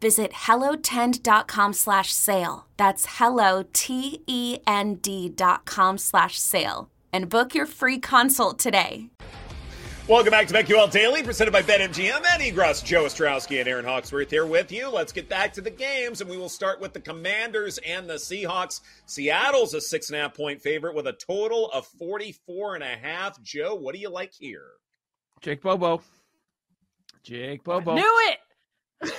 Visit hellotend.com slash sale. That's hello, T-E-N-D dot com slash sale. And book your free consult today. Welcome back to BetQL Daily, presented by BetMGM and Egros. Joe Ostrowski and Erin Hawksworth here with you. Let's get back to the games, and we will start with the Commanders and the Seahawks. Seattle's a six and a half point favorite with a total of 44 and a half. Joe, what do you like here? Jake Bobo. Jake Bobo. I knew it!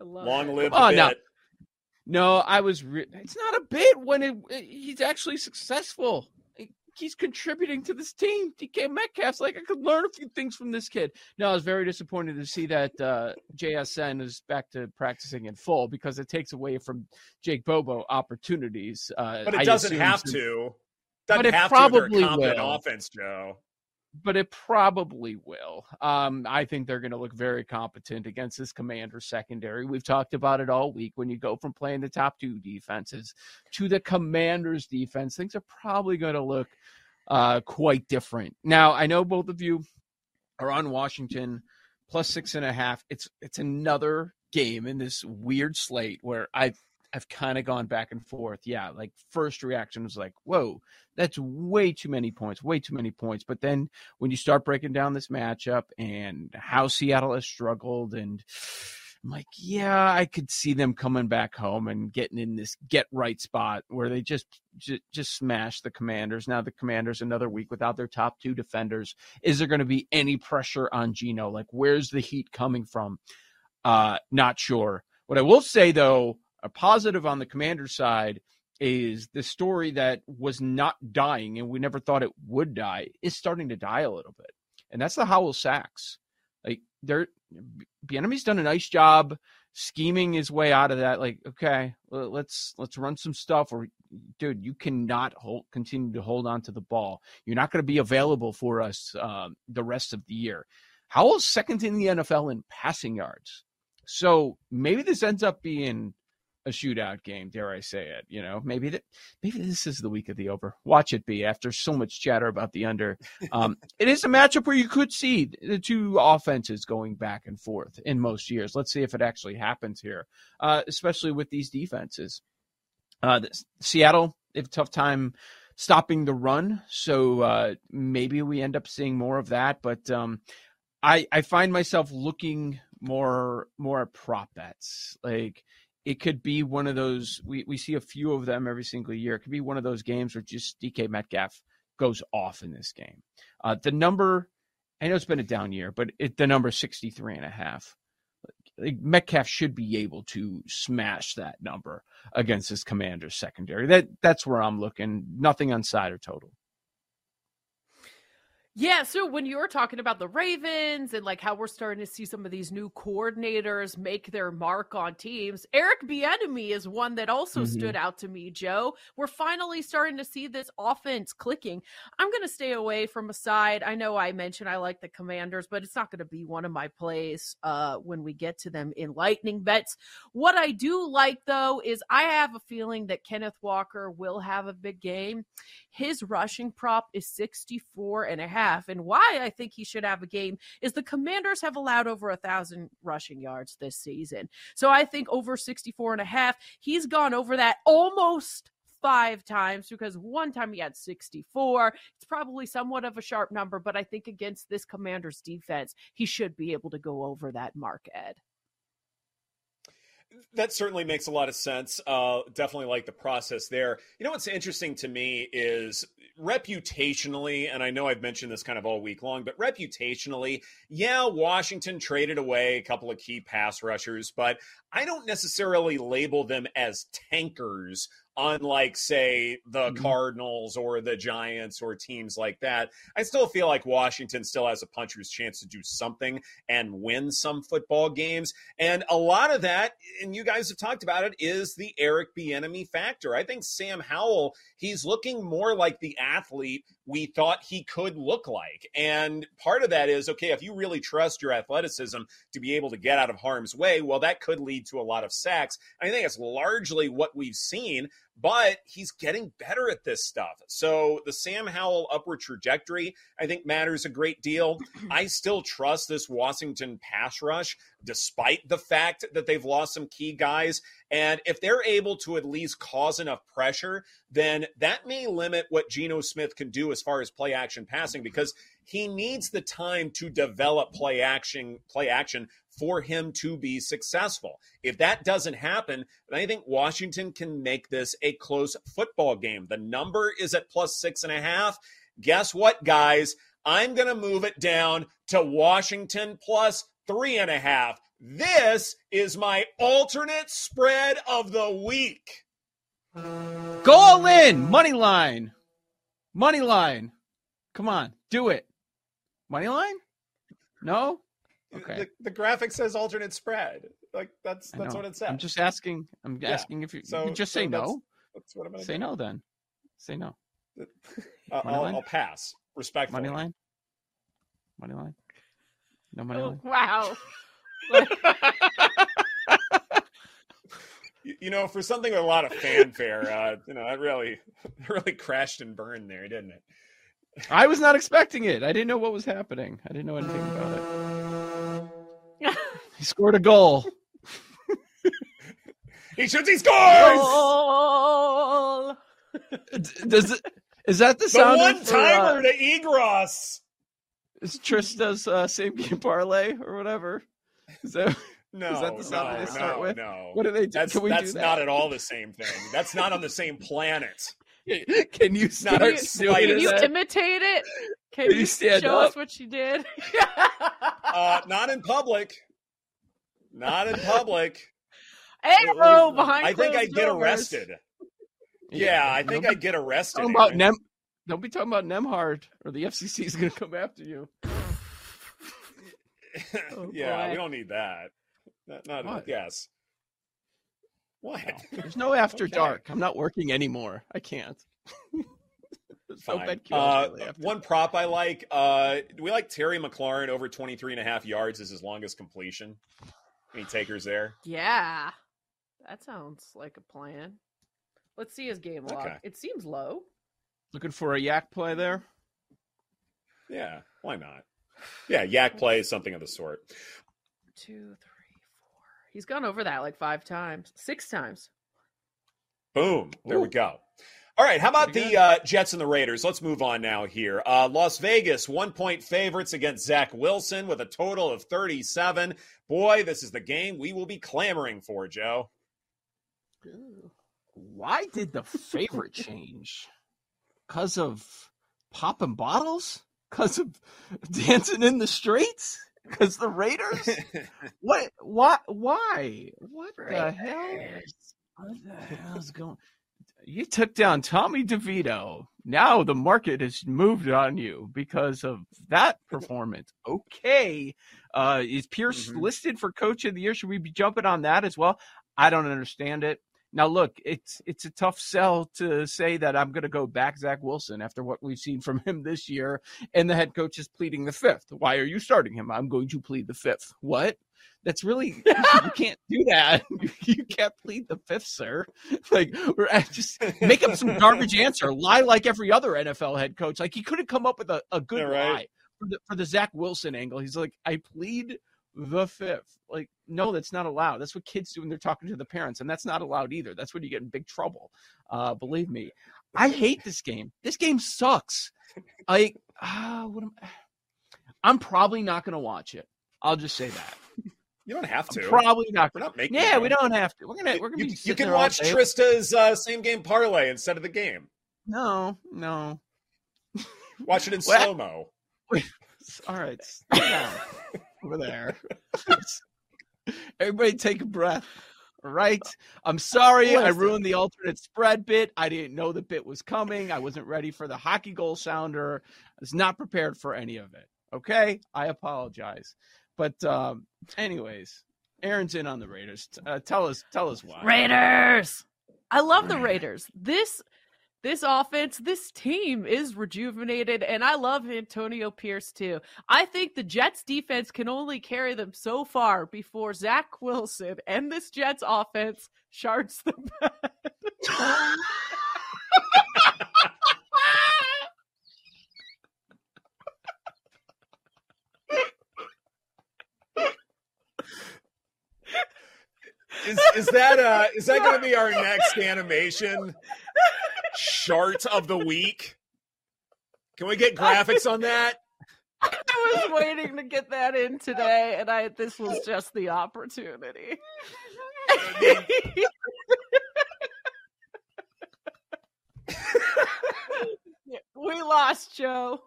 Long live Oh, no. No, I was. Re- it's not a bit when it, it- he's actually successful. He's contributing to this team. DK Metcalf's like I could learn a few things from this kid. No, I was very disappointed to see that uh, JSN is back to practicing in full because it takes away from Jake Bobo opportunities. Uh, But it I doesn't have to. But Doesn't it have to they're a probably competent will. offense, Joe. But it probably will. Um, I think they're going to look very competent against this commander secondary. We've talked about it all week. When you go from playing the top two defenses to the commanders defense, things are probably going to look uh, quite different. Now, I know both of you are on Washington plus six and a half. It's it's another game in this weird slate where I've I've kind of gone back and forth. Yeah, like first reaction was like, whoa, that's way too many points, way too many points. But then when you start breaking down this matchup and how Seattle has struggled, and I'm like, yeah, I could see them coming back home and getting in this get right spot where they just just, just smash the Commanders. Now the Commanders another week without their top two defenders. Is there going to be any pressure on Geno? Like, where's the heat coming from? Uh, not sure. What I will say though, a positive on the Commanders side is the story that was not dying and we never thought it would die is starting to die a little bit. And that's the Howell sacks. Like they're the enemy's done a nice job scheming his way out of that. Like, okay, let's let's run some stuff or dude, you cannot hold continue to hold on to the ball. You're not going to be available for us um, the rest of the year. Howell's second in the NFL in passing yards. So maybe this ends up being a shootout game, dare I say it. You know, maybe that maybe this is the week of the over. Watch it be after so much chatter about the under. Um, it is a matchup where you could see the two offenses going back and forth in most years. Let's see if it actually happens here, uh, especially with these defenses. Uh, the- Seattle, they have a tough time stopping the run, so uh, maybe we end up seeing more of that. But um, I I find myself looking more more at prop bets. Like it could be one of those we, we see a few of them every single year. It could be one of those games where just DK Metcalf goes off in this game. Uh, the number I know it's been a down year, but it, the number is 63 and a half. Like, Metcalf should be able to smash that number against his commander's secondary. That that's where I'm looking. Nothing on side or total. Yeah, so when you were talking about the Ravens and like how we're starting to see some of these new coordinators make their mark on teams, Eric Bieniemy is one that also mm-hmm. stood out to me, Joe. We're finally starting to see this offense clicking. I'm going to stay away from a side. I know I mentioned I like the Commanders, but it's not going to be one of my plays uh, when we get to them in lightning bets. What I do like though is I have a feeling that Kenneth Walker will have a big game. His rushing prop is 64 and a half. And why I think he should have a game is the commanders have allowed over a thousand rushing yards this season. So I think over 64 and a half, he's gone over that almost five times because one time he had 64. It's probably somewhat of a sharp number, but I think against this commander's defense, he should be able to go over that mark, Ed that certainly makes a lot of sense. Uh, definitely like the process there. You know what's interesting to me is reputationally, and I know I've mentioned this kind of all week long, but reputationally, yeah, Washington traded away a couple of key pass rushers, but I don't necessarily label them as tankers unlike say the mm-hmm. Cardinals or the Giants or teams like that. I still feel like Washington still has a puncher's chance to do something and win some football games. And a lot of that, and you guys have talked about it, is the Eric Bieniemy factor. I think Sam Howell, he's looking more like the athlete we thought he could look like. And part of that is okay, if you really trust your athleticism to be able to get out of harm's way, well, that could lead to a lot of sacks. I think it's largely what we've seen but he's getting better at this stuff. So the Sam Howell upward trajectory, I think, matters a great deal. I still trust this Washington pass rush, despite the fact that they've lost some key guys. And if they're able to at least cause enough pressure, then that may limit what Geno Smith can do as far as play action passing because he needs the time to develop play action play action for him to be successful. If that doesn't happen, I think Washington can make this a close football game. The number is at plus six and a half. Guess what, guys? I'm going to move it down to Washington plus three and a half. This is my alternate spread of the week. Go all in. Money line. Money line. Come on, do it. Money line? No? Okay. The, the graphic says alternate spread. Like that's that's what it says. I'm just asking. I'm yeah. asking if you, so, you just so say that's, no. That's what I'm gonna say. Do. No, then. Say no. Uh, I'll, I'll, pass. Respectfully. Money line. Money line. No money oh, line. Wow. you, you, know, for something with a lot of fanfare, uh, you know, that really, really crashed and burned there, didn't it? I was not expecting it. I didn't know what was happening. I didn't know anything about it. He scored a goal. he shoots, he scores. Goal. Does it? Is that the, sound? the sound? one timer uh, to Egros. Is Trista's uh, same game parlay or whatever? Is that? No, is that the sound no, they start no, with? No, What do they do? That's, Can we that's do that? not at all the same thing. That's not on the same planet. Can you start can you, can you imitate it? Can, can you, stand show up? us what she did? uh, not in public. Not in public. Hey, behind I think I'd get doors. arrested. Yeah, I think I'd get arrested. Talking about Nem- don't be talking about Nembhard, or the FCC is going to come after you. oh, yeah, boy. we don't need that. Not, not what? yes. What? No, there's no after okay. dark. I'm not working anymore. I can't. Fine. uh, one prop I like. Uh, we like Terry McLaurin over 23 and a half yards as his longest completion. Any takers there? Yeah. That sounds like a plan. Let's see his game log. Okay. It seems low. Looking for a yak play there? Yeah, why not? Yeah, yak play is something of the sort. Two, three, four. He's gone over that like five times, six times. Boom. There Ooh. we go. All right, how about the uh, Jets and the Raiders? Let's move on now here. Uh, Las Vegas, one point favorites against Zach Wilson with a total of 37. Boy, this is the game we will be clamoring for, Joe. Why did the favorite change? Because of popping bottles? Because of dancing in the streets? Because the Raiders? what? What? Why? What the hell? What the hell's going? You took down Tommy DeVito. now the market has moved on you because of that performance. Okay. Uh, is Pierce Mhm. listed for coach of the year? Should we be jumping on that as well? I don't understand it. Now, look, it's it's a tough sell to say that I'm going to go back Zach Wilson after what we've seen from him this year, and the head coach is pleading the fifth. Why are you starting him? I'm going to plead the fifth. What? That's really you can't do that. You can't plead the fifth, sir. Like, just make up some garbage answer. Lie like every other NFL head coach. Like he couldn't come up with a, a good Yeah, right. lie for the for the Zach Wilson angle. He's like, I plead the fifth. Like, no, that's not allowed. That's what kids do when they're talking to the parents, and that's not allowed either. That's when you get in big trouble. Uh, believe me. I hate this game. This game sucks. Like, ah, what am I'm probably not going to watch it. I'll just say that. You don't have I'm to. probably not. We're not making. Yeah, we don't have to. We're gonna. We're gonna You, be. you can watch. Trista's uh, same game parlay instead of the game. No, no. Watch it in Well- slow mo. All right, over there. Everybody, take a breath. All right. I'm sorry I ruined the alternate spread bit. I didn't know the bit was coming. I wasn't ready for the hockey goal sounder. I was not prepared for any of it. Okay, I apologize. But um, anyways, Erin's in on the Raiders. Uh, tell us, tell us why. Raiders. I love the Raiders. This this offense, this team is rejuvenated, and I love Antonio Pierce too. I think the Jets defense can only carry them so far before Zach Wilson and this Jets offense shards the Is is that uh is that to be our next animation chart of the week? Can we get graphics on that? I was waiting to get that in today, and I this was just the opportunity. We lost Joe.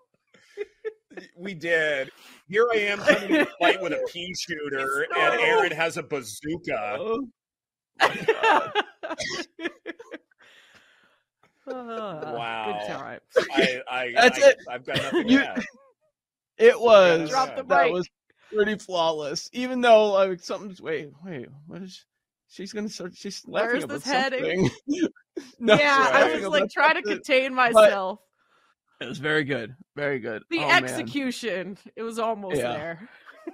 We did. Here I am coming to fight with a pea shooter, and Erin has a bazooka. Oh, ah, Wow. Good times. I, I, That's I, it. I've got nothing You- It was. Drop the that mic. was pretty flawless. Even though like something's wait, wait, what is she's gonna start she's laughing Where's about this heading? something. no, yeah, she's I was like trying to contain myself. It was very good. Very good. The Oh, man. execution, it was almost Yeah. there.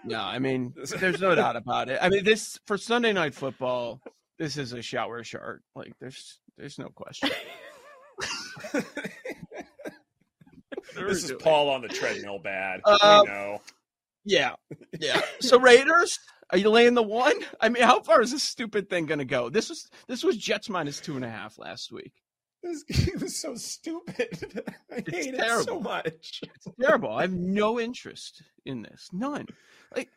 No, I mean, there's no doubt about it. I mean, this for Sunday night football, this is a shower shark. Like there's there's no question. This is Paul on the treadmill bad. Uh, we know. Yeah. Yeah. So Raiders, are you laying the one? I mean, how far is this stupid thing gonna go? This was this was Jets minus two and a half last week. This game is so stupid. I It's hate it so much. It's Terrible. I have no interest in this. None. Like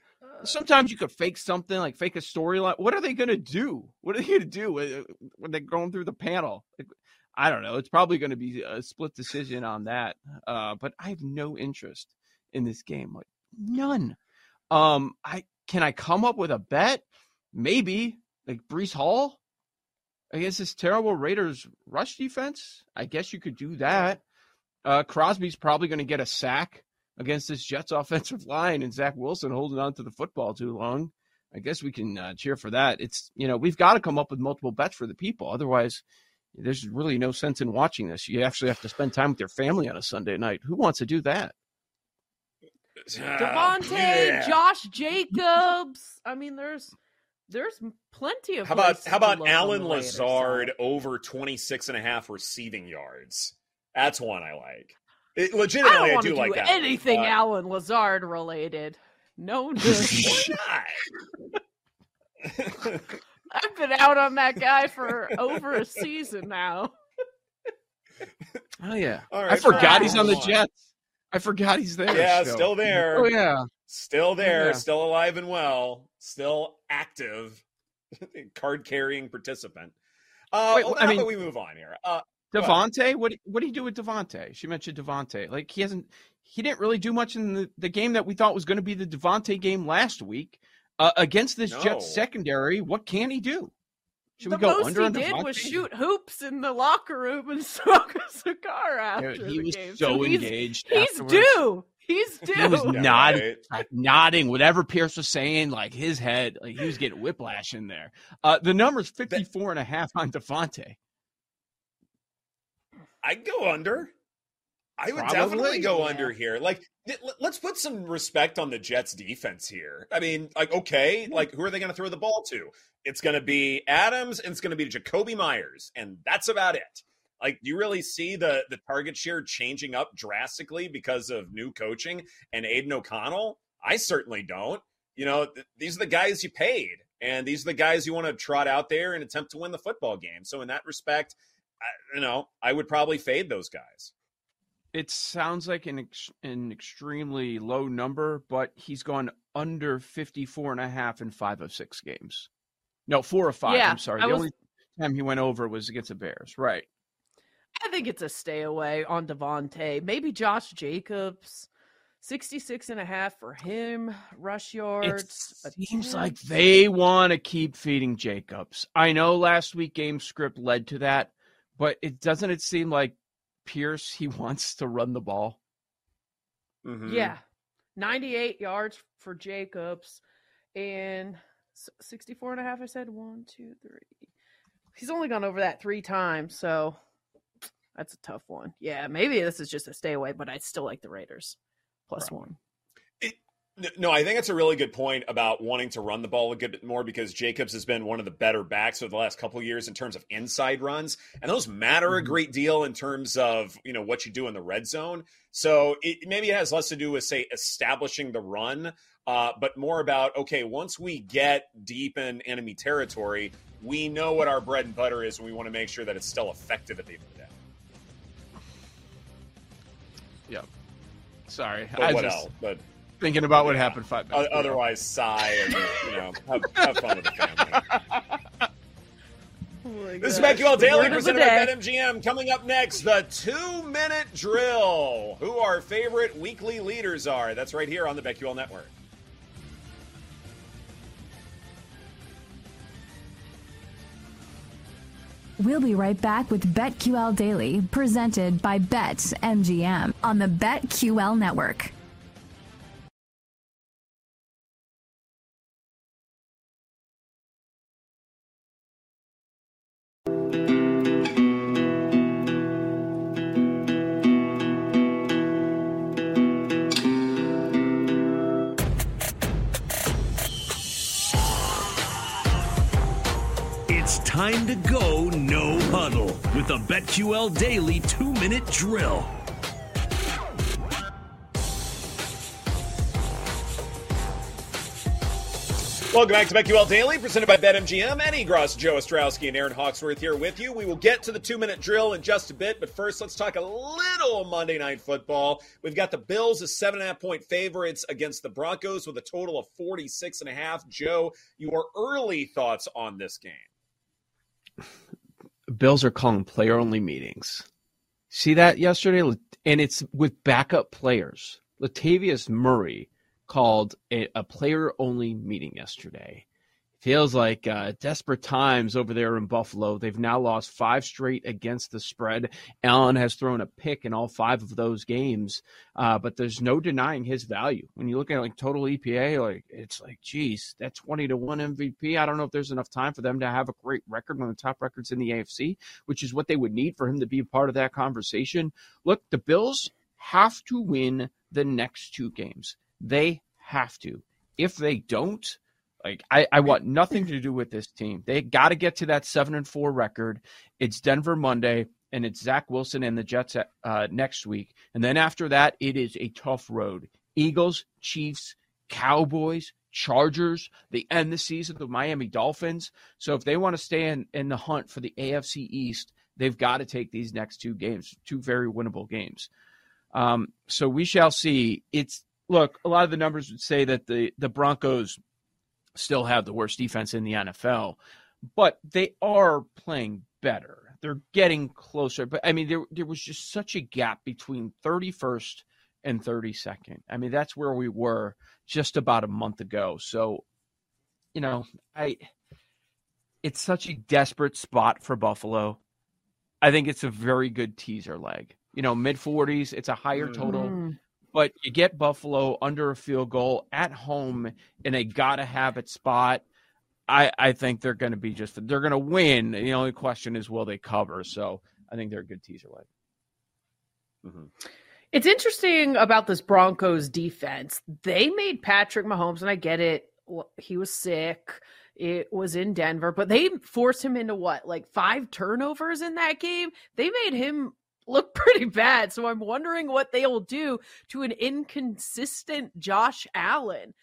sometimes you could fake something, like fake a storyline. What are they gonna do? What are they gonna do when they're going through the panel? Like, I don't know. It's probably going to be a split decision on that. Uh, but I have no interest in this game. Like none. Um, I can I come up with a bet? Maybe like Breece Hall against this terrible Raiders rush defense. I guess you could do that. Uh, Crosby's probably going to get a sack against this Jets offensive line, and Zach Wilson holding on to the football too long. I guess we can uh, cheer for that. It's you know we've got to come up with multiple bets for the people, otherwise there's really no sense in watching this. You actually have to spend time with your family on a Sunday night. Who wants to do that? Davante, yeah. Josh Jacobs. I mean, there's there's plenty of. How about how about look Allen Lazard side. over 26 and a half receiving yards? That's one I like. It, I legitimately, don't I, want do like do that. anything Uh, Allen Lazard related. No, no. I've been out on that guy for over a season now. Oh yeah, All I forgot he's on the Jets. I forgot he's there. yeah, still. still there. Oh yeah. Still there, Yeah. still alive and well, still active, card carrying participant. Uh, Wait, well, I how mean- about we move on here? Uh, Davante, what what do you do with Davante? She mentioned Davante. Like he hasn't, he didn't really do much in the, the game that we thought was going to be the Davante game last week uh, against this No. Jets secondary. What can he do? Should the we go most under he did Davante? was shoot hoops in the locker room and smoke a cigar after Dude, he the was game. so he's, engaged. He's afterwards. due. He's due. He was Yeah, nodding, right. like nodding, whatever Pierce was saying, like his head, like he was getting whiplash in there. Uh, the number's 54 and a half on Davante. I'd go under. I would Probably, definitely go yeah. under here. Like, th- let- let's put some respect on the Jets' defense here. I mean, like, okay, like, who are they going to throw the ball to? It's going to be Adams and it's going to be Jakobi Meyers, and that's about it. Like, do you really see the the target share changing up drastically because of new coaching and Aidan O'Connell? I certainly don't. You know, th- these are the guys you paid, and these are the guys you want to trot out there and attempt to win the football game. So, in that respect, I, you know, I would probably fade those guys. It sounds like an ex- an extremely low number, but he's gone under 54 and a half in five of six games. No, four or five. Yeah, I'm sorry. I The was- only time he went over was against the Bears. Right. I think it's a stay away on Davante. Maybe Josh Jacobs. 66 and a half for him. Rush yards. It yards. seems attempt. like they want to keep feeding Jacobs. I know last week game script led to that, but it doesn't it seem like Pierce he wants to run the ball. Mhm. Yeah. 98 yards for Jacobs and s- 64 and a half. I said one, two, three. He's only gone over that three times, so that's a tough one. Yeah, maybe this is just a stay away, but I still like the Raiders plus Right. one. N- No, I think that's a really good point about wanting to run the ball a good bit more because Jacobs has been one of the better backs over the last couple of years in terms of inside runs, and those matter a Mhm. great deal in terms of you know what you do in the red zone. So it maybe it has less to do with say establishing the run, uh, but more about okay, once we get deep in enemy territory, we know what our bread and butter is, and we want to make sure that it's still effective at the end of the day. Sorry, But I what just else? But thinking about what happened five o- minutes ago. otherwise, sigh and you know have, have fun with the family. This is BetQL Daily presented by BetMGM. Coming up next, the two minute drill. Who our favorite weekly leaders are. That's right here on the BetQL Network. We'll be right back with BetQL Daily, presented by BetMGM on the BetQL Network. It's time to go with the BetQL Daily two minute drill. Welcome back to BetQL Daily, presented by BetMGM. Ed Egros, Joe Ostrowski, and Erin Hawksworth here with you. We will get to the two minute drill in just a bit, but first, let's talk a little Monday Night Football. We've got the Bills as seven and a half point favorites against the Broncos with a total of 46 and a half. Joe, your early thoughts on this game? Bills are calling player only meetings. See that yesterday? And it's with backup players. Latavius Murray called a, a player only meeting yesterday. Feels like uh, desperate times over there in Buffalo. They've now lost five straight against the spread. Allen has thrown a pick in all five of those games, uh, but there's no denying his value. When you look at like total EPA, like it's like, geez, that 20 to 1 MVP. I don't know if there's enough time for them to have a great record, of the top records in the AFC, which is what they would need for him to be a part of that conversation. Look, the Bills have to win the next two games. They have to. If they don't, like I, I want nothing to do with this team. They got to get to that seven and four record. It's Denver Monday, and it's Zach Wilson and the Jets uh, next week, and then after that, it is a tough road. Eagles, Chiefs, Cowboys, Chargers. They end the season the Miami Dolphins. So if they want to stay in, in the hunt for the AFC East, they've got to take these next two games, two very winnable games. Um, so we shall see. It's look, a lot of the numbers would say that the the Broncos still have the worst defense in the NFL, but they are playing better. They're getting closer. But I mean, there there was just such a gap between 31st and 32nd. I mean, that's where we were just about a month ago. So, you know, I it's such a desperate spot for Buffalo. I think it's a very good teaser leg. you know, mid 40s. It's a higher total, Mm. But you get Buffalo under a field goal at home in a gotta have it spot. I, I think they're going to be just they're going to win. The only question is will they cover? So I think they're a good teaser leg. Mm-hmm. It's interesting about this Broncos defense. They made Patrick Mahomes, and I get it. He was sick. It was in Denver, but they forced him into what, like five turnovers in that game? They made him look pretty bad. So I'm wondering what they'll do to an inconsistent Josh Allen.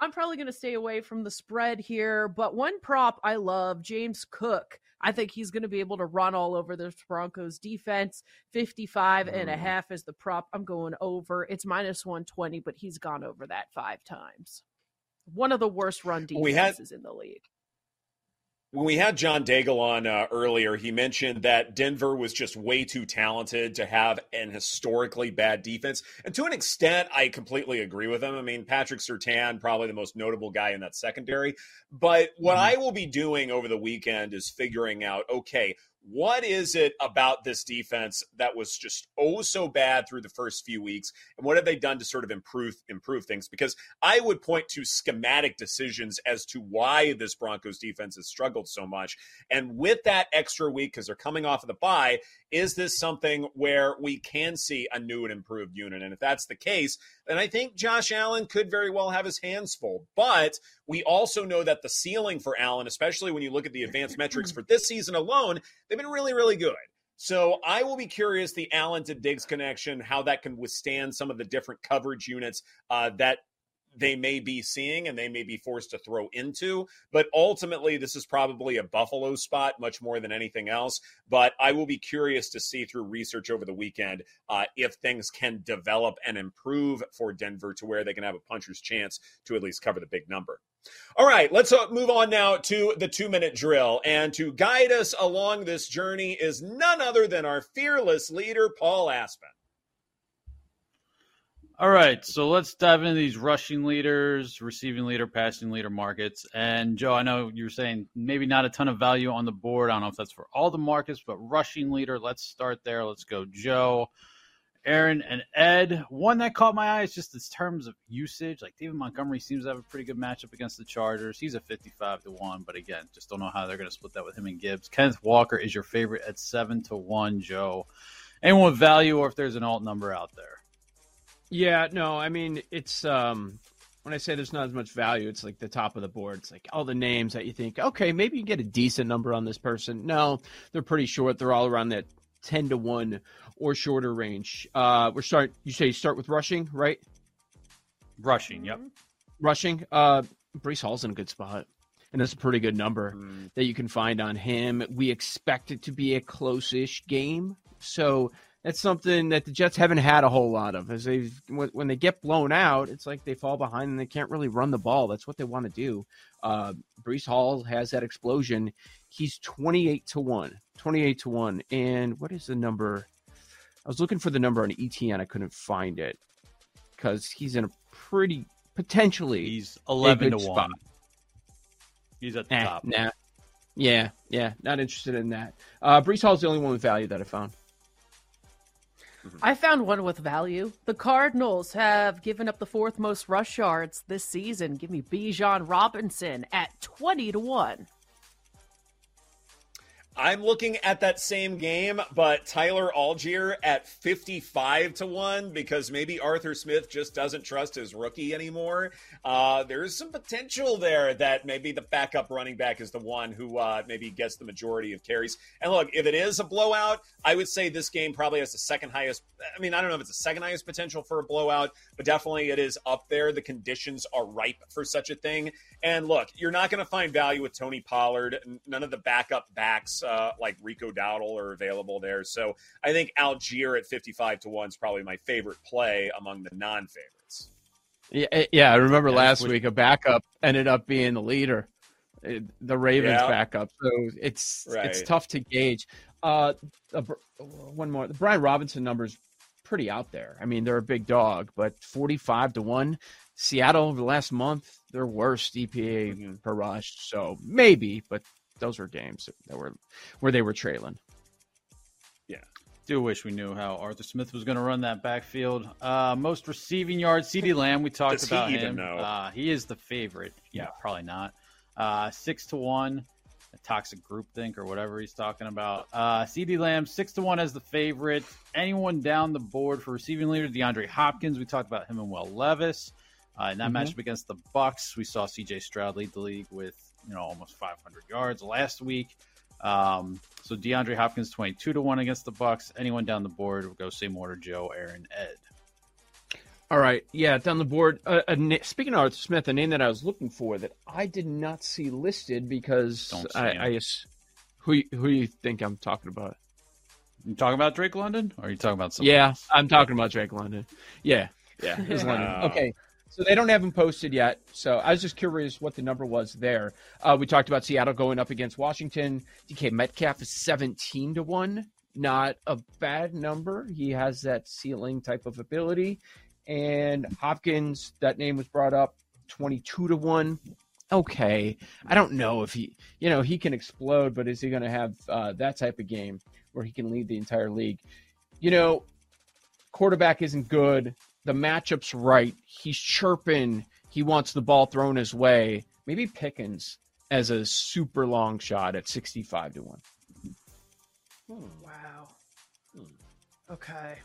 I'm probably going to stay away from the spread here, but one prop I love, James Cook. I think he's going to be able to run all over this Broncos defense. 55 and a Mm. half is the prop. I'm going over. It's minus 120, but he's gone over that five times. One of the worst run We had- defenses in the league. When we had John Daigle on uh, earlier, he mentioned that Denver was just way too talented to have an historically bad defense. And to an extent, I completely agree with him. I mean, Patrick Surtain, probably the most notable guy in that secondary. But what I will be doing over the weekend is figuring out okay, what is it about this defense that was just oh so bad through the first few weeks? And what have they done to sort of improve improve things? Because i would point to schematic decisions as to why this broncos defense has struggled so much. And with that extra week because they're coming off of the bye is this something where we can see a new and improved unit and if that's the case then i think josh allen could very well have his hands full but we also know that the ceiling for allen especially when you look at the advanced metrics for this season alone they've been really, really good. So I will be curious the Allen to Diggs connection, how that can withstand some of the different coverage units uh, that they may be seeing and they may be forced to throw into. But ultimately, this is probably a Buffalo spot much more than anything else. But I will be curious to see through research over the weekend uh, if things can develop and improve for Denver to where they can have a puncher's chance to at least cover the big number. All right, let's uh, move on now to the two minute drill. And to guide us along this journey is none other than our fearless leader, Paul Aspen. All right, so let's dive into these rushing leaders, receiving leader, passing leader markets. And Joe, I know you were saying maybe not a ton of value on the board. I don't know if that's for all the markets, but rushing leader, let's start there. Let's go, Joe. Erin and Ed. One that caught my eye is just in terms of usage. Like David Montgomery seems to have a pretty good matchup against the Chargers. He's a 55 to 1, but again, just don't know how they're going to split that with him and Gibbs. Kenneth Walker is your favorite at 7 to 1, Joe. Anyone with value or if there's an alt number out there? Yeah, no, I mean it's um when I say there's not as much value, it's like the top of the board. It's like all the names that you think, okay, maybe you get a decent number on this person. No, they're pretty short. They're all around that ten to one or shorter range. Uh we're start you say you start with rushing, right? Rushing, yep. Rushing. Uh Breece Hall's in a good spot. And that's a pretty good number that you can find on him. We expect it to be a close-ish game. So that's something that the Jets haven't had a whole lot of. As they when they get blown out, it's like they fall behind and they can't really run the ball. That's what they want to do. Uh, Breece Hall has that explosion. He's twenty eight to one. Twenty eight to one. And what is the number? I was looking for the number on ETN. I couldn't find it because he's in a pretty potentially He's 11 to good 1. spot. He's at the Nah, top. nah. Yeah, yeah, not interested in that. Uh, Breece Hall's the only one with value that I found. I found one with value. The Cardinals have given up the fourth most rush yards this season. Give me Bijan Robinson at 20 to 1. I'm looking at that same game, but Tyler Allgeier at 55 to 1 because maybe Arthur Smith just doesn't trust his rookie anymore. Uh, there's some potential there that maybe the backup running back is the one who uh, maybe gets the majority of carries. And look, if it is a blowout, I would say this game probably has the second highest. I mean, I don't know if it's the second highest potential for a blowout, but definitely it is up there. The conditions are ripe for such a thing. And look, you're not going to find value with Tony Pollard. None of the backup backs uh, like Rico Dowdle are available there. So I think Allgeier at 55 to 1 is probably my favorite play among the non favorites. Yeah, eh, yeah. I remember Yeah, last week a backup ended up being the leader, eh, the Ravens Yeah. backup. So it's it's tough to gauge. Uh, a one more. The Brian Robinson numbers pretty out there. I mean, they're a big dog, but forty-five to one. Seattle over the last month, their worst EPA Mhm. per rush. So maybe, but those were games that were where they were trailing. Yeah. Do wish we knew how Arthur Smith was going to run that backfield. Uh, most receiving yards, CeeDee Lamb. We talked Does he about even him. know? Uh, he is the favorite. Yeah, probably not. Uh, six to one, a toxic group think or whatever he's talking about. Uh, CeeDee Lamb six to one as the favorite. Anyone down the board for receiving leader? DeAndre Hopkins. We talked about him and Will Levis. Uh, in that Mhm. matchup against the Bucks, we saw CJ Stroud lead the league with you know almost 500 yards last week. Um, so DeAndre Hopkins 22 to one against the Bucks. Anyone down the board? We'll go same order: Joe, Erin, Ed. All right, yeah, down the board. Uh, a na- speaking of Arthur Smith, a name that I was looking for that I did not see listed because I. I ass- who who you think I'm talking about? You talking about Drake London, or are you talking about someone yeah, else? I'm talking about Drake London. Yeah, yeah, his London. Okay, so they don't have him posted yet. So I was just curious what the number was there. Uh, we talked about Seattle going up against Washington. DK Metcalf is 17 to one. Not a bad number. He has that ceiling type of ability. And Hopkins, that name was brought up, 22 to one. Okay, I don't know if he, you know, he can explode, but is he going to have uh, that type of game where he can lead the entire league? You know, quarterback isn't good. The matchup's right. He's chirping. He wants the ball thrown his way. Maybe Pickens as a super long shot at 65 to 1. Wow. Okay.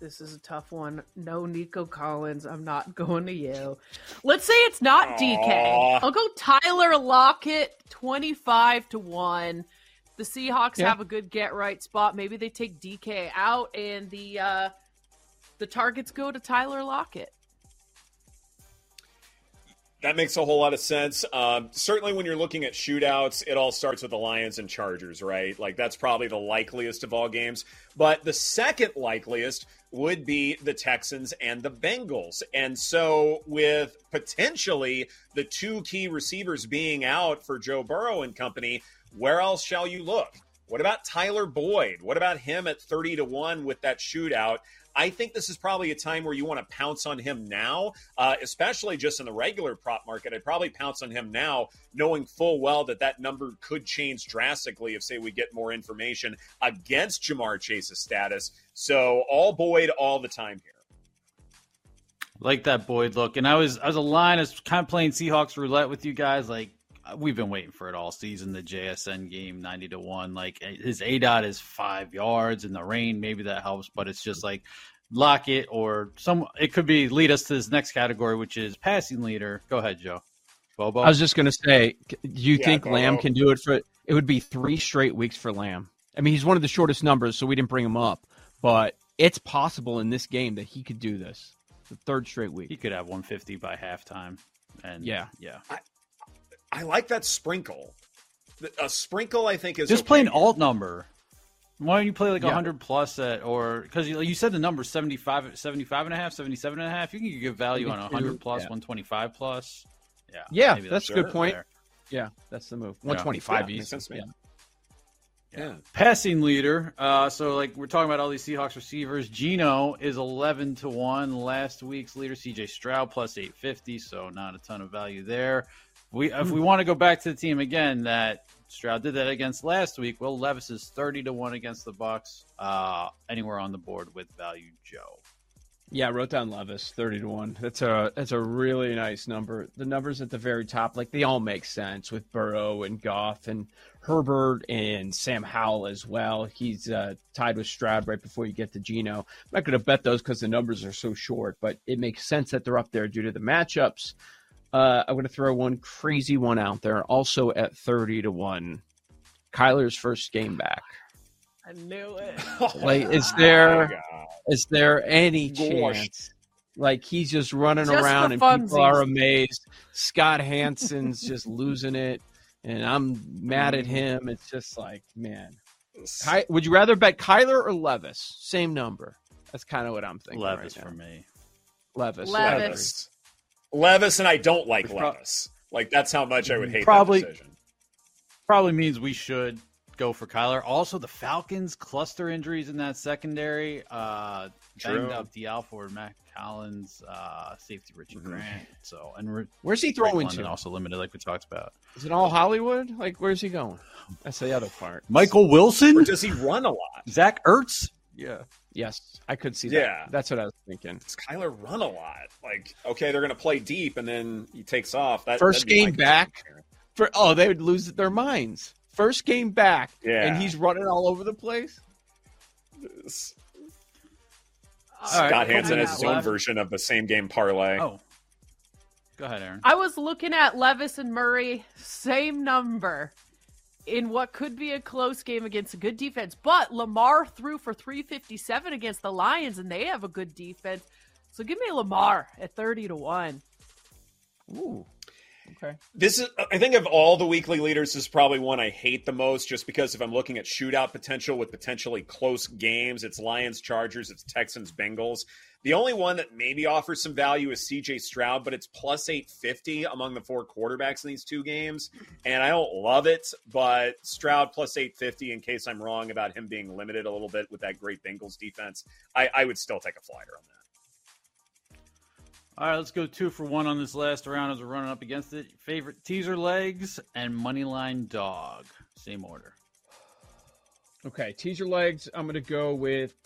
This is a tough one. No Nico Collins. I'm not going to you. Let's say it's not DK. Aw. I'll go Tyler Lockett, 25 to 1. The Seahawks Yeah. have a good get right spot. Maybe they take DK out and the uh the targets go to Tyler Lockett. That makes a whole lot of sense. Um, certainly, when you're looking at shootouts, it all starts with the Lions and Chargers, right? Like, that's probably the likeliest of all games. But the second likeliest would be the Texans and the Bengals. And so, with potentially the two key receivers being out for Joe Burrow and company, where else shall you look? What about Tyler Boyd? What about him at 30 to 1 with that shootout? I think this is probably a time where you want to pounce on him now, uh, especially just in the regular prop market. I'd probably pounce on him now, knowing full well that that number could change drastically if, say, we get more information against Ja'Marr Chase's status. So all Boyd all the time here. like that Boyd look. And I was I was a line, I was kind of playing Seahawks roulette with you guys. Like we've been waiting for it all season. The JSN game, ninety to one. Like eh, his A dot is five yards in the rain. Maybe that helps, but it's just like lock it or some. It could be lead us to this next category, which is passing leader. Go ahead, Joe. Bobo. I was just going to say, do you Yeah, think go, Lamb can do it for it would be 3 straight weeks for Lamb. I mean, he's one of the shortest numbers, so we didn't bring him up, but it's possible in this game that he could do this. The third straight week. he could have one fifty by halftime. And Yeah. yeah. I like that sprinkle. A sprinkle, I think, is Just okay play an alt number. Why don't you play like Yeah. 100 plus at, or because you, you said the number 75, 75 and a half, 77 and a half. You can get value on 100 plus, Yeah. 125 plus. Yeah. Yeah, maybe that's a good point. Fair. Yeah, that's the move. 125 Yeah, easy. makes sense to me. Yeah. Yeah. Passing leader. Uh, so like we're talking about all these Seahawks receivers. Geno is 11 to one. Last week's leader, CJ Stroud plus 850. So not a ton of value there. We if we want to go back to the team again that Stroud did that against last week. Will Levis is 30 to one against the Bucks. Uh, anywhere on the board with value, Joe. Yeah, I wrote down Levis, thirty to one. That's a that's a really nice number. The numbers at the very top, like they all make sense with Burrow and Goff and Herbert and Sam Howell as well. He's uh, tied with Stroud right before you get to Geno. I'm not going to bet those because the numbers are so short, but it makes sense that they're up there due to the matchups. Uh, I'm going to throw one crazy one out there, also at thirty to one. Kyler's first game back. I knew it. Like, is Oh there- my God. Is there any Gosh. chance? Like he's just running Just around for and people are amazed. Scott Hanson's just losing it, and I'm mad at him. It's just like, man, Ky- would you rather bet Kyler or Levis? Same number. That's kind of what I'm thinking. Levis right for now. me. Levis. Levis. Levis. Levis, and I don't like pro- Levis. Like that's how much I would hate Probably- that decision. Probably means we should go for Kyler. Also, the Falcons cluster injuries in that secondary. Uh, True. banged up Dee Alford, Matt Collins, uh, safety Richard Mhm. Grant. So and Ri- Where's he throwing to? also limited, like we talked about. Is it all Hollywood? Like, where's he going? That's the other part. Michael Or Wilson, does he run a lot? Zach Ertz. Yeah. Yes, I could see that. Yeah. That's what I was thinking. Does Kyler run a lot? Like, okay, they're going to play deep, and then he takes off. That First that'd be my game back. For oh, they would lose their minds. First game back, Yeah. and he's running all over the place. All right, Scott Hanson has his own version of the same game parlay. Oh. Go ahead, Erin. I was looking at Levis and Murray, same number in what could be a close game against a good defense. But Lamar threw for 357 against the Lions, and they have a good defense. So give me Lamar at 30 to 1. Ooh, okay. This is, I think, of all the weekly leaders, this is probably one I hate the most, just because if I'm looking at shootout potential with potentially close games, it's Lions, Chargers, it's Texans, Bengals. The only one that maybe offers some value is CJ Stroud, but it's plus 850 among the four quarterbacks in these two games. And I don't love it, but Stroud plus 850, in case I'm wrong about him being limited a little bit with that great Bengals defense, I, I would still take a flyer on that. All right, let's go two for one on this last round as we're running up against it. Favorite teaser legs and moneyline dog. Same order. Okay, teaser legs. I'm going to go with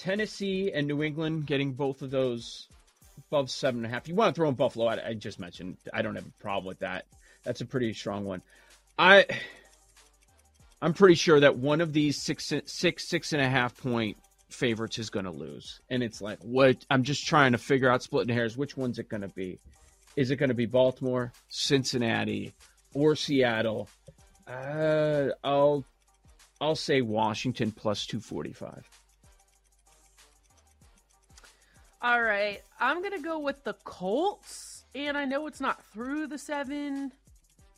Tennessee and New England getting both of those above seven and a half. You want to throw in Buffalo? I, I just mentioned. I don't have a problem with that. That's a pretty strong one. I, I'm pretty sure that one of these six, six, six and a half point favorites is going to lose, and it's like what I'm just trying to figure out, splitting hairs. Which one's it going to be? Is it going to be Baltimore, Cincinnati, or Seattle? Uh, I'll I'll say Washington plus 245. All right, I'm gonna go with the Colts, and I know it's not through the seven.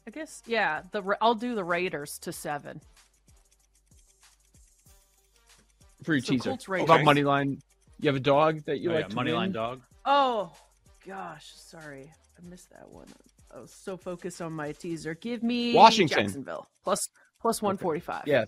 I guess yeah. The I'll do the Raiders to seven. For your So teaser. Colts What Raiders. about money line? You have a dog that you Oh, like yeah, to moneyline win? dog. Oh gosh, sorry, I missed that one. I was so focused on my teaser. Give me Washington. Jacksonville plus plus one forty five. Yeah,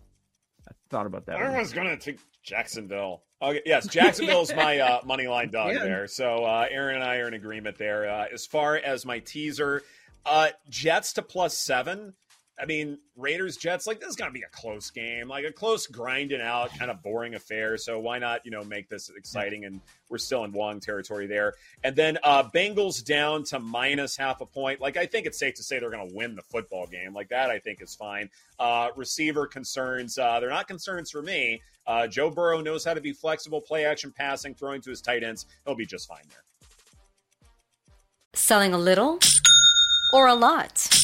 I thought about that. one. Everyone's going to take Jacksonville. Okay, yes, Jacksonville's my uh, money line dog Yeah. there. So uh, Erin and I are in agreement there. Uh, as far as my teaser, uh, Jets to plus seven. I mean, Raiders Jets like this is going to be a close game, like a close grinding out, kind of boring affair. So why not, you know, make this exciting? And we're still in Wong territory there. And then uh, Bengals down to minus half a point. Like I think it's safe to say they're going to win the football game. Like that, I think is fine. Uh, receiver concerns, uh, they're not concerns for me. Uh, Joe Burrow knows how to be flexible, play action passing, throwing to his tight ends. He'll be just fine there. Selling a little or a lot?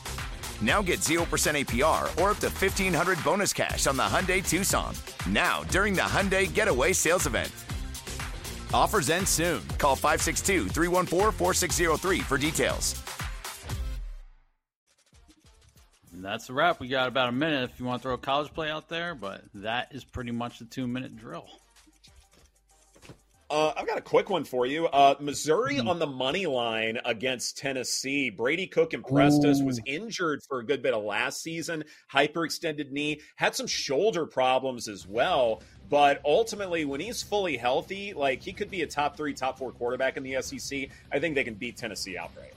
Now get 0% APR or up to 1500 bonus cash on the Hyundai Tucson. Now, during the Hyundai Getaway Sales Event. Offers end soon. Call 562 314 4603 for details. That's a wrap. We got about a minute if you want to throw a college play out there, but that is pretty much the two minute drill. Uh, I've got a quick one for you. Uh, Missouri on the money line against Tennessee. Brady Cook impressed us. Was injured for a good bit of last season. Hyperextended knee. Had some shoulder problems as well. But ultimately, when he's fully healthy, like he could be a top three, top four quarterback in the SEC. I think they can beat Tennessee outright.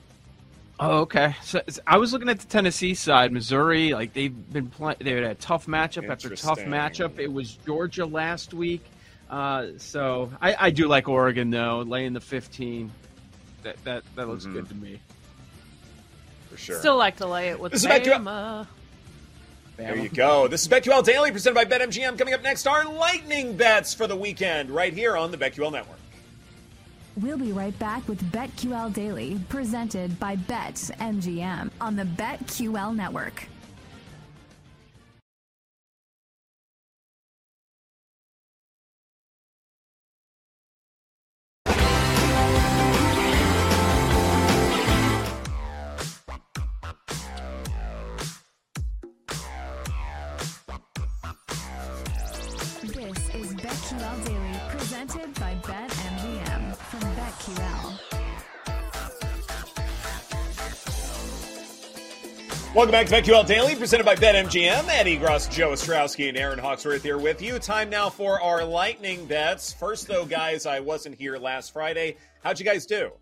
Oh, okay. So so I was looking at the Tennessee side. Missouri, like they've been playing. They had a tough matchup after tough matchup. It was Georgia last week. Uh, so I, I do like Oregon though, laying the 15. That that that looks good to me. For sure. Still like to lay it with This is back Bama. There you go. This is BetQL Daily presented by BetMGM. Coming up next, our lightning bets for the weekend right here on the BetQL Network. We'll be right back with BetQL Daily, presented by BetMGM on the BetQL Network. Welcome back to BetQL Daily, presented by BetMGM. Ed Egros, Joe Ostrowski, and Erin Hawksworth here with you. Time now for our lightning bets. First, though, guys, I wasn't here last Friday. How'd you guys do?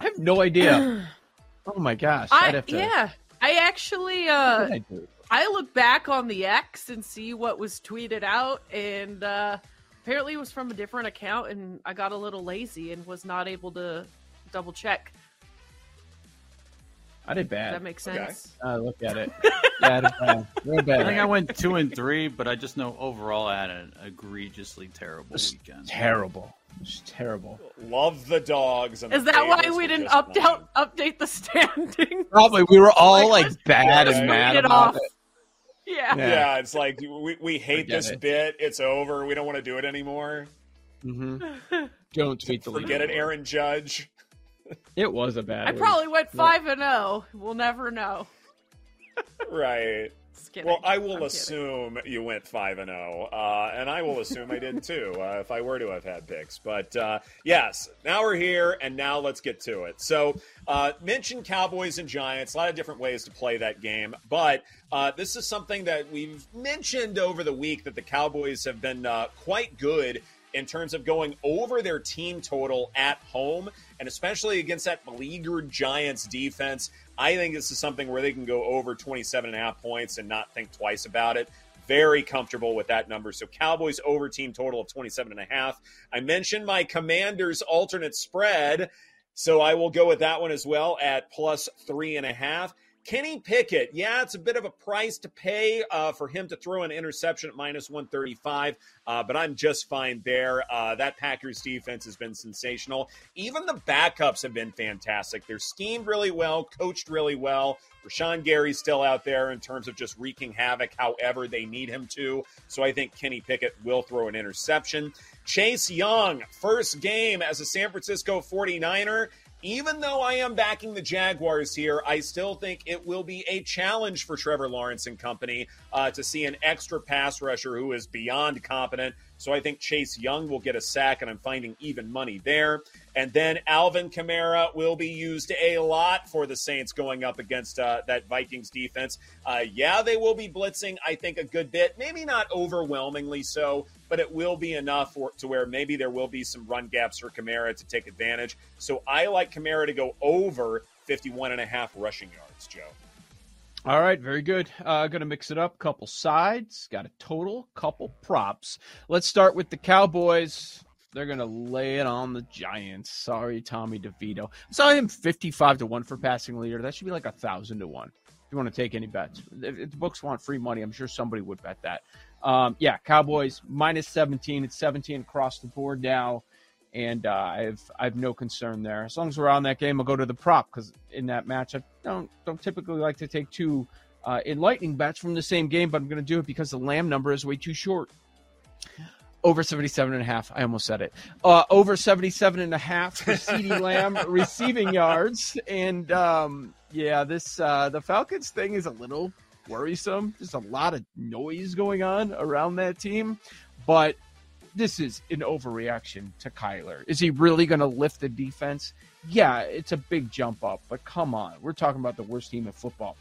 I have no idea. oh my gosh! I, I'd have to- yeah, I actually. Uh, I. I look back on the X and see what was tweeted out, and uh, apparently it was from a different account, and I got a little lazy and was not able to double check. I did Does bad. that makes sense? I look at it. yeah, I did bad. Real bad. I think I went two and three, but I just know overall I had an egregiously terrible Just weekend. terrible. Just terrible. Love the dogs. And Is the that why we didn't update fine. update the standing? Probably we were all Like, like, let's- bad let's and mad it about off. it. Yeah. Yeah. Yeah, it's like we, we hate Forget this it. bit. It's over. We don't want to do it anymore. Mm-hmm. Don't tweet the Forget it, leaderboard. Aaron Judge. It was a bad. I week. probably went five and zero. We'll never know. Right. Well, I will I'm kidding. assume you went five and zero, uh, and I will assume I did too uh, if I were to have had picks. But uh, yes, now we're here, and now let's get to it. So, uh, mention Cowboys and Giants. A lot of different ways to play that game, but uh, this is something that we've mentioned over the week that the Cowboys have been uh, quite good in terms of going over their team total at home, and especially against that beleaguered Giants defense. I think this is something where they can go over 27 and a half points and not think twice about it. Very comfortable with that number. So Cowboys over team total of 27 and a half. I mentioned my Commanders alternate spread. So I will go with that one as well at plus three and a half. Kenny Pickett, yeah, it's a bit of a price to pay uh, for him to throw an interception at minus 135, uh, but I'm just fine there. Uh, that Packers defense has been sensational. Even the backups have been fantastic. They're schemed really well, coached really well. Rashan Gary's still out there in terms of just wreaking havoc however they need him to. So I think Kenny Pickett will throw an interception. Chase Young, first game as a San Francisco 49er. Even though I am backing the Jaguars here, I still think it will be a challenge for Trevor Lawrence and company uh, to see an extra pass rusher who is beyond competent. So I think Chase Young will get a sack, and I'm finding even money there. And then Alvin Kamara will be used a lot for the Saints going up against uh, that Vikings defense. Uh, yeah, they will be blitzing, I think, a good bit. Maybe not overwhelmingly so, but it will be enough for, to where maybe there will be some run gaps for Kamara to take advantage. So I like Kamara to go over 51 and a half rushing yards, Joe. All right, very good. Uh, going to mix it up. Couple sides, got a total, couple props. Let's start with the Cowboys. They're going to lay it on the Giants. Sorry, Tommy DeVito. I saw him 55 to 1 for passing leader. That should be like a 1,000 to 1 if you want to take any bets. If, if the books want free money, I'm sure somebody would bet that. Um, yeah, Cowboys minus 17. It's 17 across the board now and uh, I've I've no concern there. As long as we're on that game, I'll go to the prop because in that match I don't don't typically like to take two uh, enlightening bets from the same game, but I'm going to do it because the Lamb number is way too short. Over 77 and a half. I almost said it. Uh, over 77 and a half for CeeDee Lamb receiving yards. And um, yeah, this uh, the Falcons thing is a little worrisome. There's a lot of noise going on around that team, but this is an overreaction to Kyler. Is he really going to lift the defense? Yeah, it's a big jump up, but come on. We're talking about the worst team in football.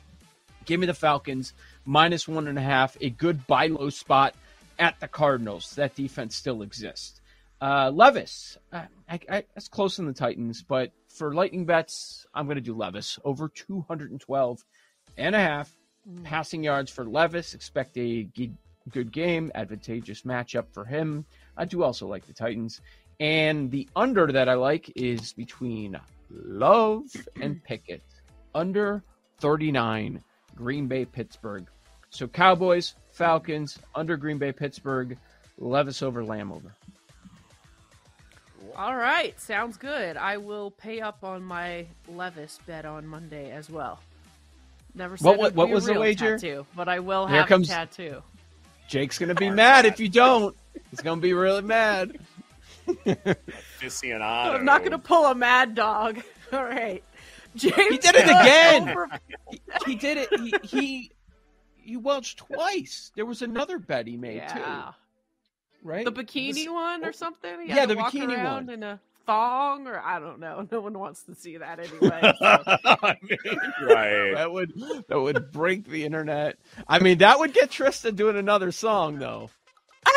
Give me the Falcons, minus one and a half, a good buy low spot at the Cardinals. That defense still exists. Uh, Levis, uh, I, I, that's close in the Titans, but for lightning bets, I'm going to do Levis over 212 and a half Mm. passing yards for Levis. Expect a good, good game, advantageous matchup for him. I do also like the Titans. And the under that I like is between Love and Pickett. Under 39, Green Bay, Pittsburgh. So Cowboys, Falcons, under Green Bay, Pittsburgh, Levis over, Lamb over. All right, sounds good. I will pay up on my Levis bet on Monday as well. Never said What- what- what was the wager? Tattoo, but I will Here have comes- a tattoo. Jake's going to be mad if you don't. He's going to be really mad. Aficionado. I'm not going to pull a mad dog. All right, James. He did it again. over- He, he did it. He, he he welched twice. There was another bet he made Yeah. too. Right? The bikini This- one or oh. something? He Yeah, the bikini one. in a thong, or I don't know. No one wants to see that anyway. so. right. That would that would break the internet. I mean, that would get Tristan doing another song though.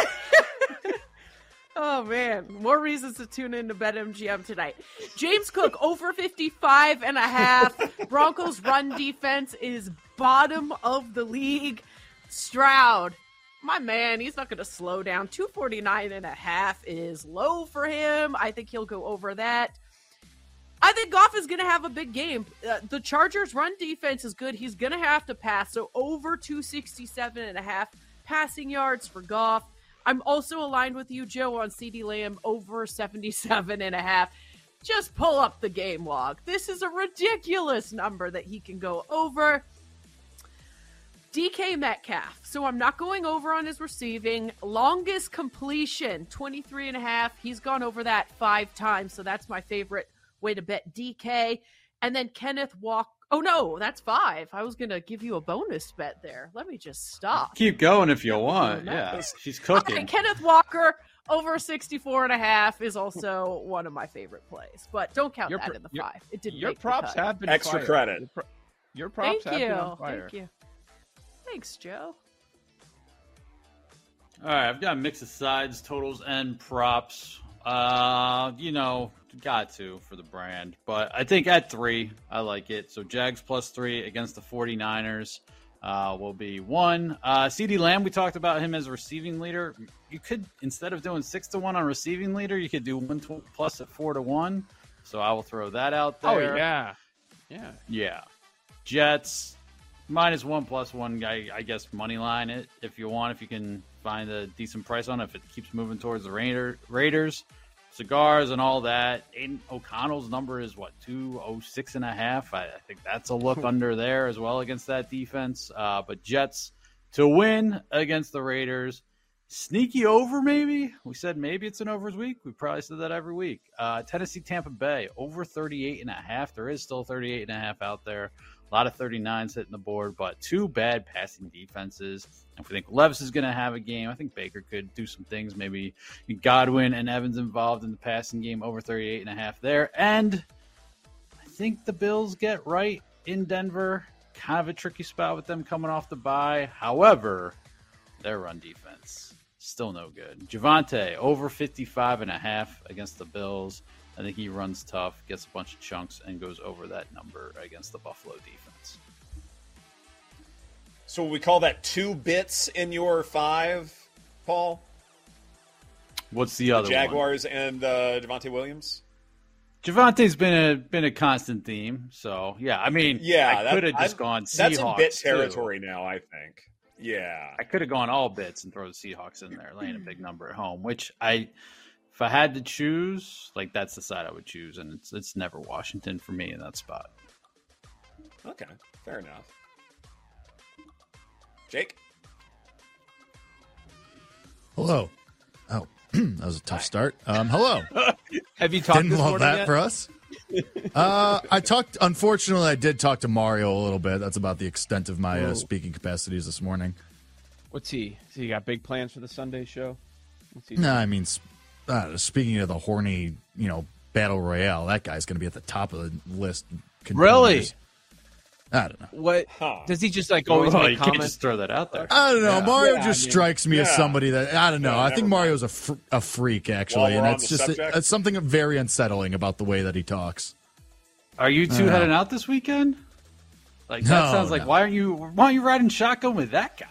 Oh man, more reasons to tune in to BetMGM tonight. James Cook over 55 and a half. Broncos run defense is bottom of the league. Stroud, my man, he's not going to slow down. 249 and a half is low for him. I think he'll go over that. I think Goff is going to have a big game. Uh, the Chargers run defense is good. He's going to have to pass. So over 267 and a half passing yards for Goff. I'm also aligned with you, Joe, on CeeDee Lamb over 77 and a half. Just pull up the game log. This is a ridiculous number that he can go over. DK Metcalf. So I'm not going over on his receiving. Longest completion, 23 and a half. He's gone over that five times. So that's my favorite way to bet DK. And then Kenneth Walk. Oh, no, that's five. I was going to give you a bonus bet there. Let me just stop. Keep going if you want. Yeah, she's cooking. right, Kenneth Walker over 64 and a half is also one of my favorite plays. But don't count Your that in the your- five. It didn't Your make the props cut. have been Extra fire. credit. Your, pro- your props Thank have you. been on fire. Thank you. Thanks, Joe. All right, I've got a mix of sides, totals, and props. Uh, you know, got to for the brand, but I think at three, I like it. So Jags plus three against the 49ers uh, will be one. Uh, CeeDee Lamb, we talked about him as a receiving leader. You could instead of doing six to one on receiving leader, you could do one tw- plus at four to one. So I will throw that out there. Oh yeah, yeah. Yeah. Jets minus one plus one guy I guess money line it if you want if you can find a decent price on it if it keeps moving towards the Raider, Raiders. Cigars and all that. Aidan O'Connell's number is what 206 and a half? I, I think that's a look under there as well against that defense. Uh, but Jets to win against the Raiders. Sneaky over maybe? We said maybe it's an overs week. We probably said that every week. Uh, Tennessee Tampa Bay over 38 and a half. There is still 38 and a half out there A lot of 39s hitting the board, but two bad passing defenses. If we think Levis is going to have a game, I think Baker could do some things. Maybe Godwin and Evans involved in the passing game over 38 and a half there. And I think the Bills get right in Denver. Kind of a tricky spot with them coming off the bye. However, their run defense still no good. Javonte over 55 and a half against the Bills. I think he runs tough, gets a bunch of chunks, and goes over that number against the Buffalo defense. So we call that two bits in your five, Paul? What's the other the Jaguars one? and uh, Javonte Williams? Javonte's been a been a constant theme, so yeah. I mean, yeah, I could have just gone Seahawks. That's in bit territory too. now. I think. Yeah, I could have gone all bits and throw the Seahawks in there, laying a big number at home. Which I, if I had to choose, like that's the side I would choose, and it's it's never Washington for me in that spot. Okay, fair enough. Jake. Hello. Oh, that was a tough start. Um, hello. Have you talked? Didn't love that yet? for us. uh, I talked. Unfortunately, I did talk to Mario a little bit. That's about the extent of my uh, speaking capacities this morning. What's he? So he got big plans for the Sunday show? No, I mean, uh, speaking of the horny, you know, battle royale, that guy's going to be at the top of the list. Really? I don't know. What huh. does he just like always oh, make comments? just throw that out there. I don't know. Yeah. Mario yeah, just I mean, strikes me yeah. as somebody that I don't know. I think Mario's a fr- a freak actually, and it's just a, it's something very unsettling about the way that he talks. Are you two heading out this weekend? Like that no, sounds like no. why are you why are you riding shotgun with that guy?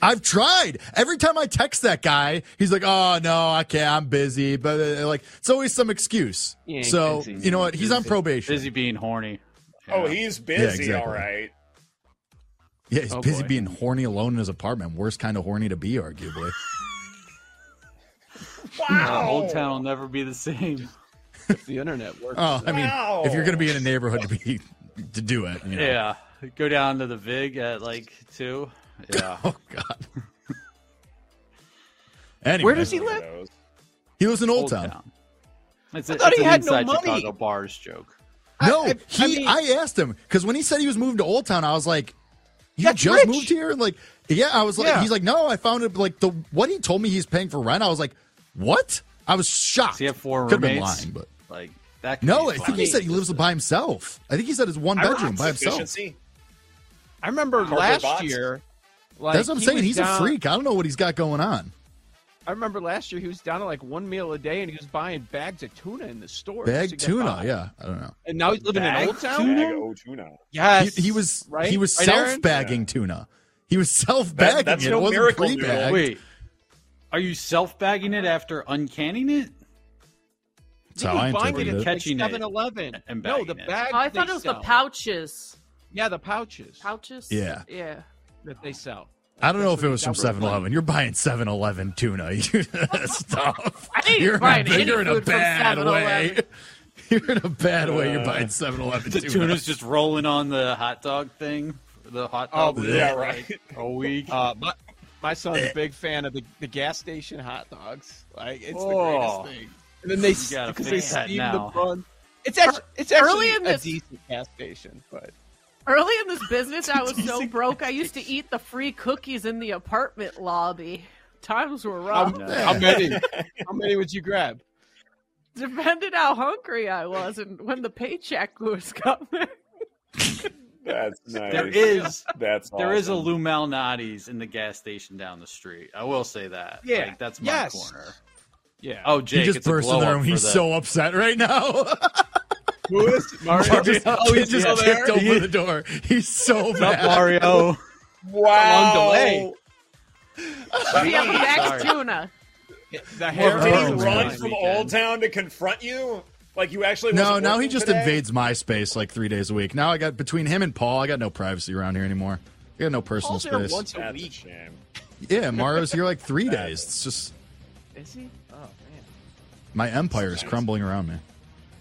I've tried. Every time I text that guy, he's like, "Oh no, I can't. I'm busy." But uh, like, it's always some excuse. So busy. you know what? He's on probation. Busy being horny. Oh, he's busy, yeah, exactly. all right. Yeah, he's oh, busy boy. being horny alone in his apartment. Worst kind of horny to be, arguably. wow. Old Town will never be the same. If the internet works. Oh, I mean, wow. if you're going to be in a neighborhood to be to do it, you know. yeah, go down to the Vig at like two. Yeah. oh God. anyway, where does he live? He lives in Old, Old Town. Town. It's, a, I thought it's he had no money. Chicago bars joke. No, I, I, he. I, mean, I, asked him because when he said he was moving to Old Town, I was like, "You just rich. moved here?" And like, yeah, I was like, yeah. he's like, "No, I found it." Like the what he told me he's paying for rent, I was like, "What?" I was shocked. Does he have four Could roommates? Have been lying, but like that. No, I think he said he lives by himself. I think he said it's one bedroom by himself. I remember last year. Like, That's what I'm saying. He's down, a freak. I don't know what he's got going on. I remember last year he was down to like one meal a day, and he was buying bags of tuna in the store. Bag tuna, by. yeah. I don't know. And now he's living Bag in Old Town. Tuna? tuna. Yes, he, he was. Right? He was right, self bagging yeah. tuna. He was self bagging that, it. No it wasn't pre-bagged. Wait, are you self bagging it after uncanning it? That's how I interpreted it. Catching like 7-Eleven. No, the bag. Oh, I thought it was sell. the pouches. Yeah, the pouches. Pouches. Yeah. Yeah. That they sell. I don't know if it was from 7 Eleven. You're buying 7 Eleven tuna. Stuff. I ain't you're, buying in a, you're in a bad way. You're in a bad way. You're buying 7 Eleven The tuna's just rolling on the hot dog thing. The hot dog. Oh, yeah, right. Like a week. Uh, my, my son's a big fan of the, the gas station hot dogs. Like, it's oh. the greatest thing. And then they, because they steam the bun. It's actually, it's actually a this... decent gas station, but. Early in this business, I was so broke. I used to eat the free cookies in the apartment lobby. Times were rough. How, how many? how many would you grab? Depended how hungry I was and when the paycheck was coming. That's nice. There is that's there awesome. is a Lou Malnati's in the gas station down the street. I will say that. Yeah, like, that's my yes. corner. Yeah. Oh, Jake, he just burst in the room. He's the... so upset right now. Who is Mario? just, oh, he's just yeah. kicked over the door. He's so mad. Mario. wow. long delay. we have Max Tuna. The hair did he run from Old Town to confront you? Like you actually? No, now he just today? invades my space like three days a week. Now I got between him and Paul, I got no privacy around here anymore. I got no personal Paul's space. once a That's week. A yeah, Mario's here like three days. It's just. Is he? Oh man. My empire is crumbling around me.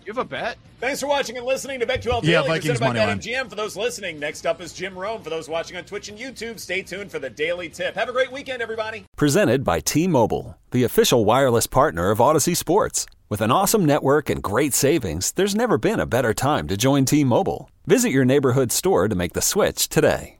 You have a bet? Thanks for watching and listening to BetQL Daily. Yeah, Vikings money line. MGM for those listening. Next up is Jim Rome for those watching on Twitch and YouTube. Stay tuned for the daily tip. Have a great weekend, everybody. Presented by T-Mobile, the official wireless partner of Audacy Sports. With an awesome network and great savings, there's never been a better time to join T Mobile. Visit your neighborhood store to make the switch today.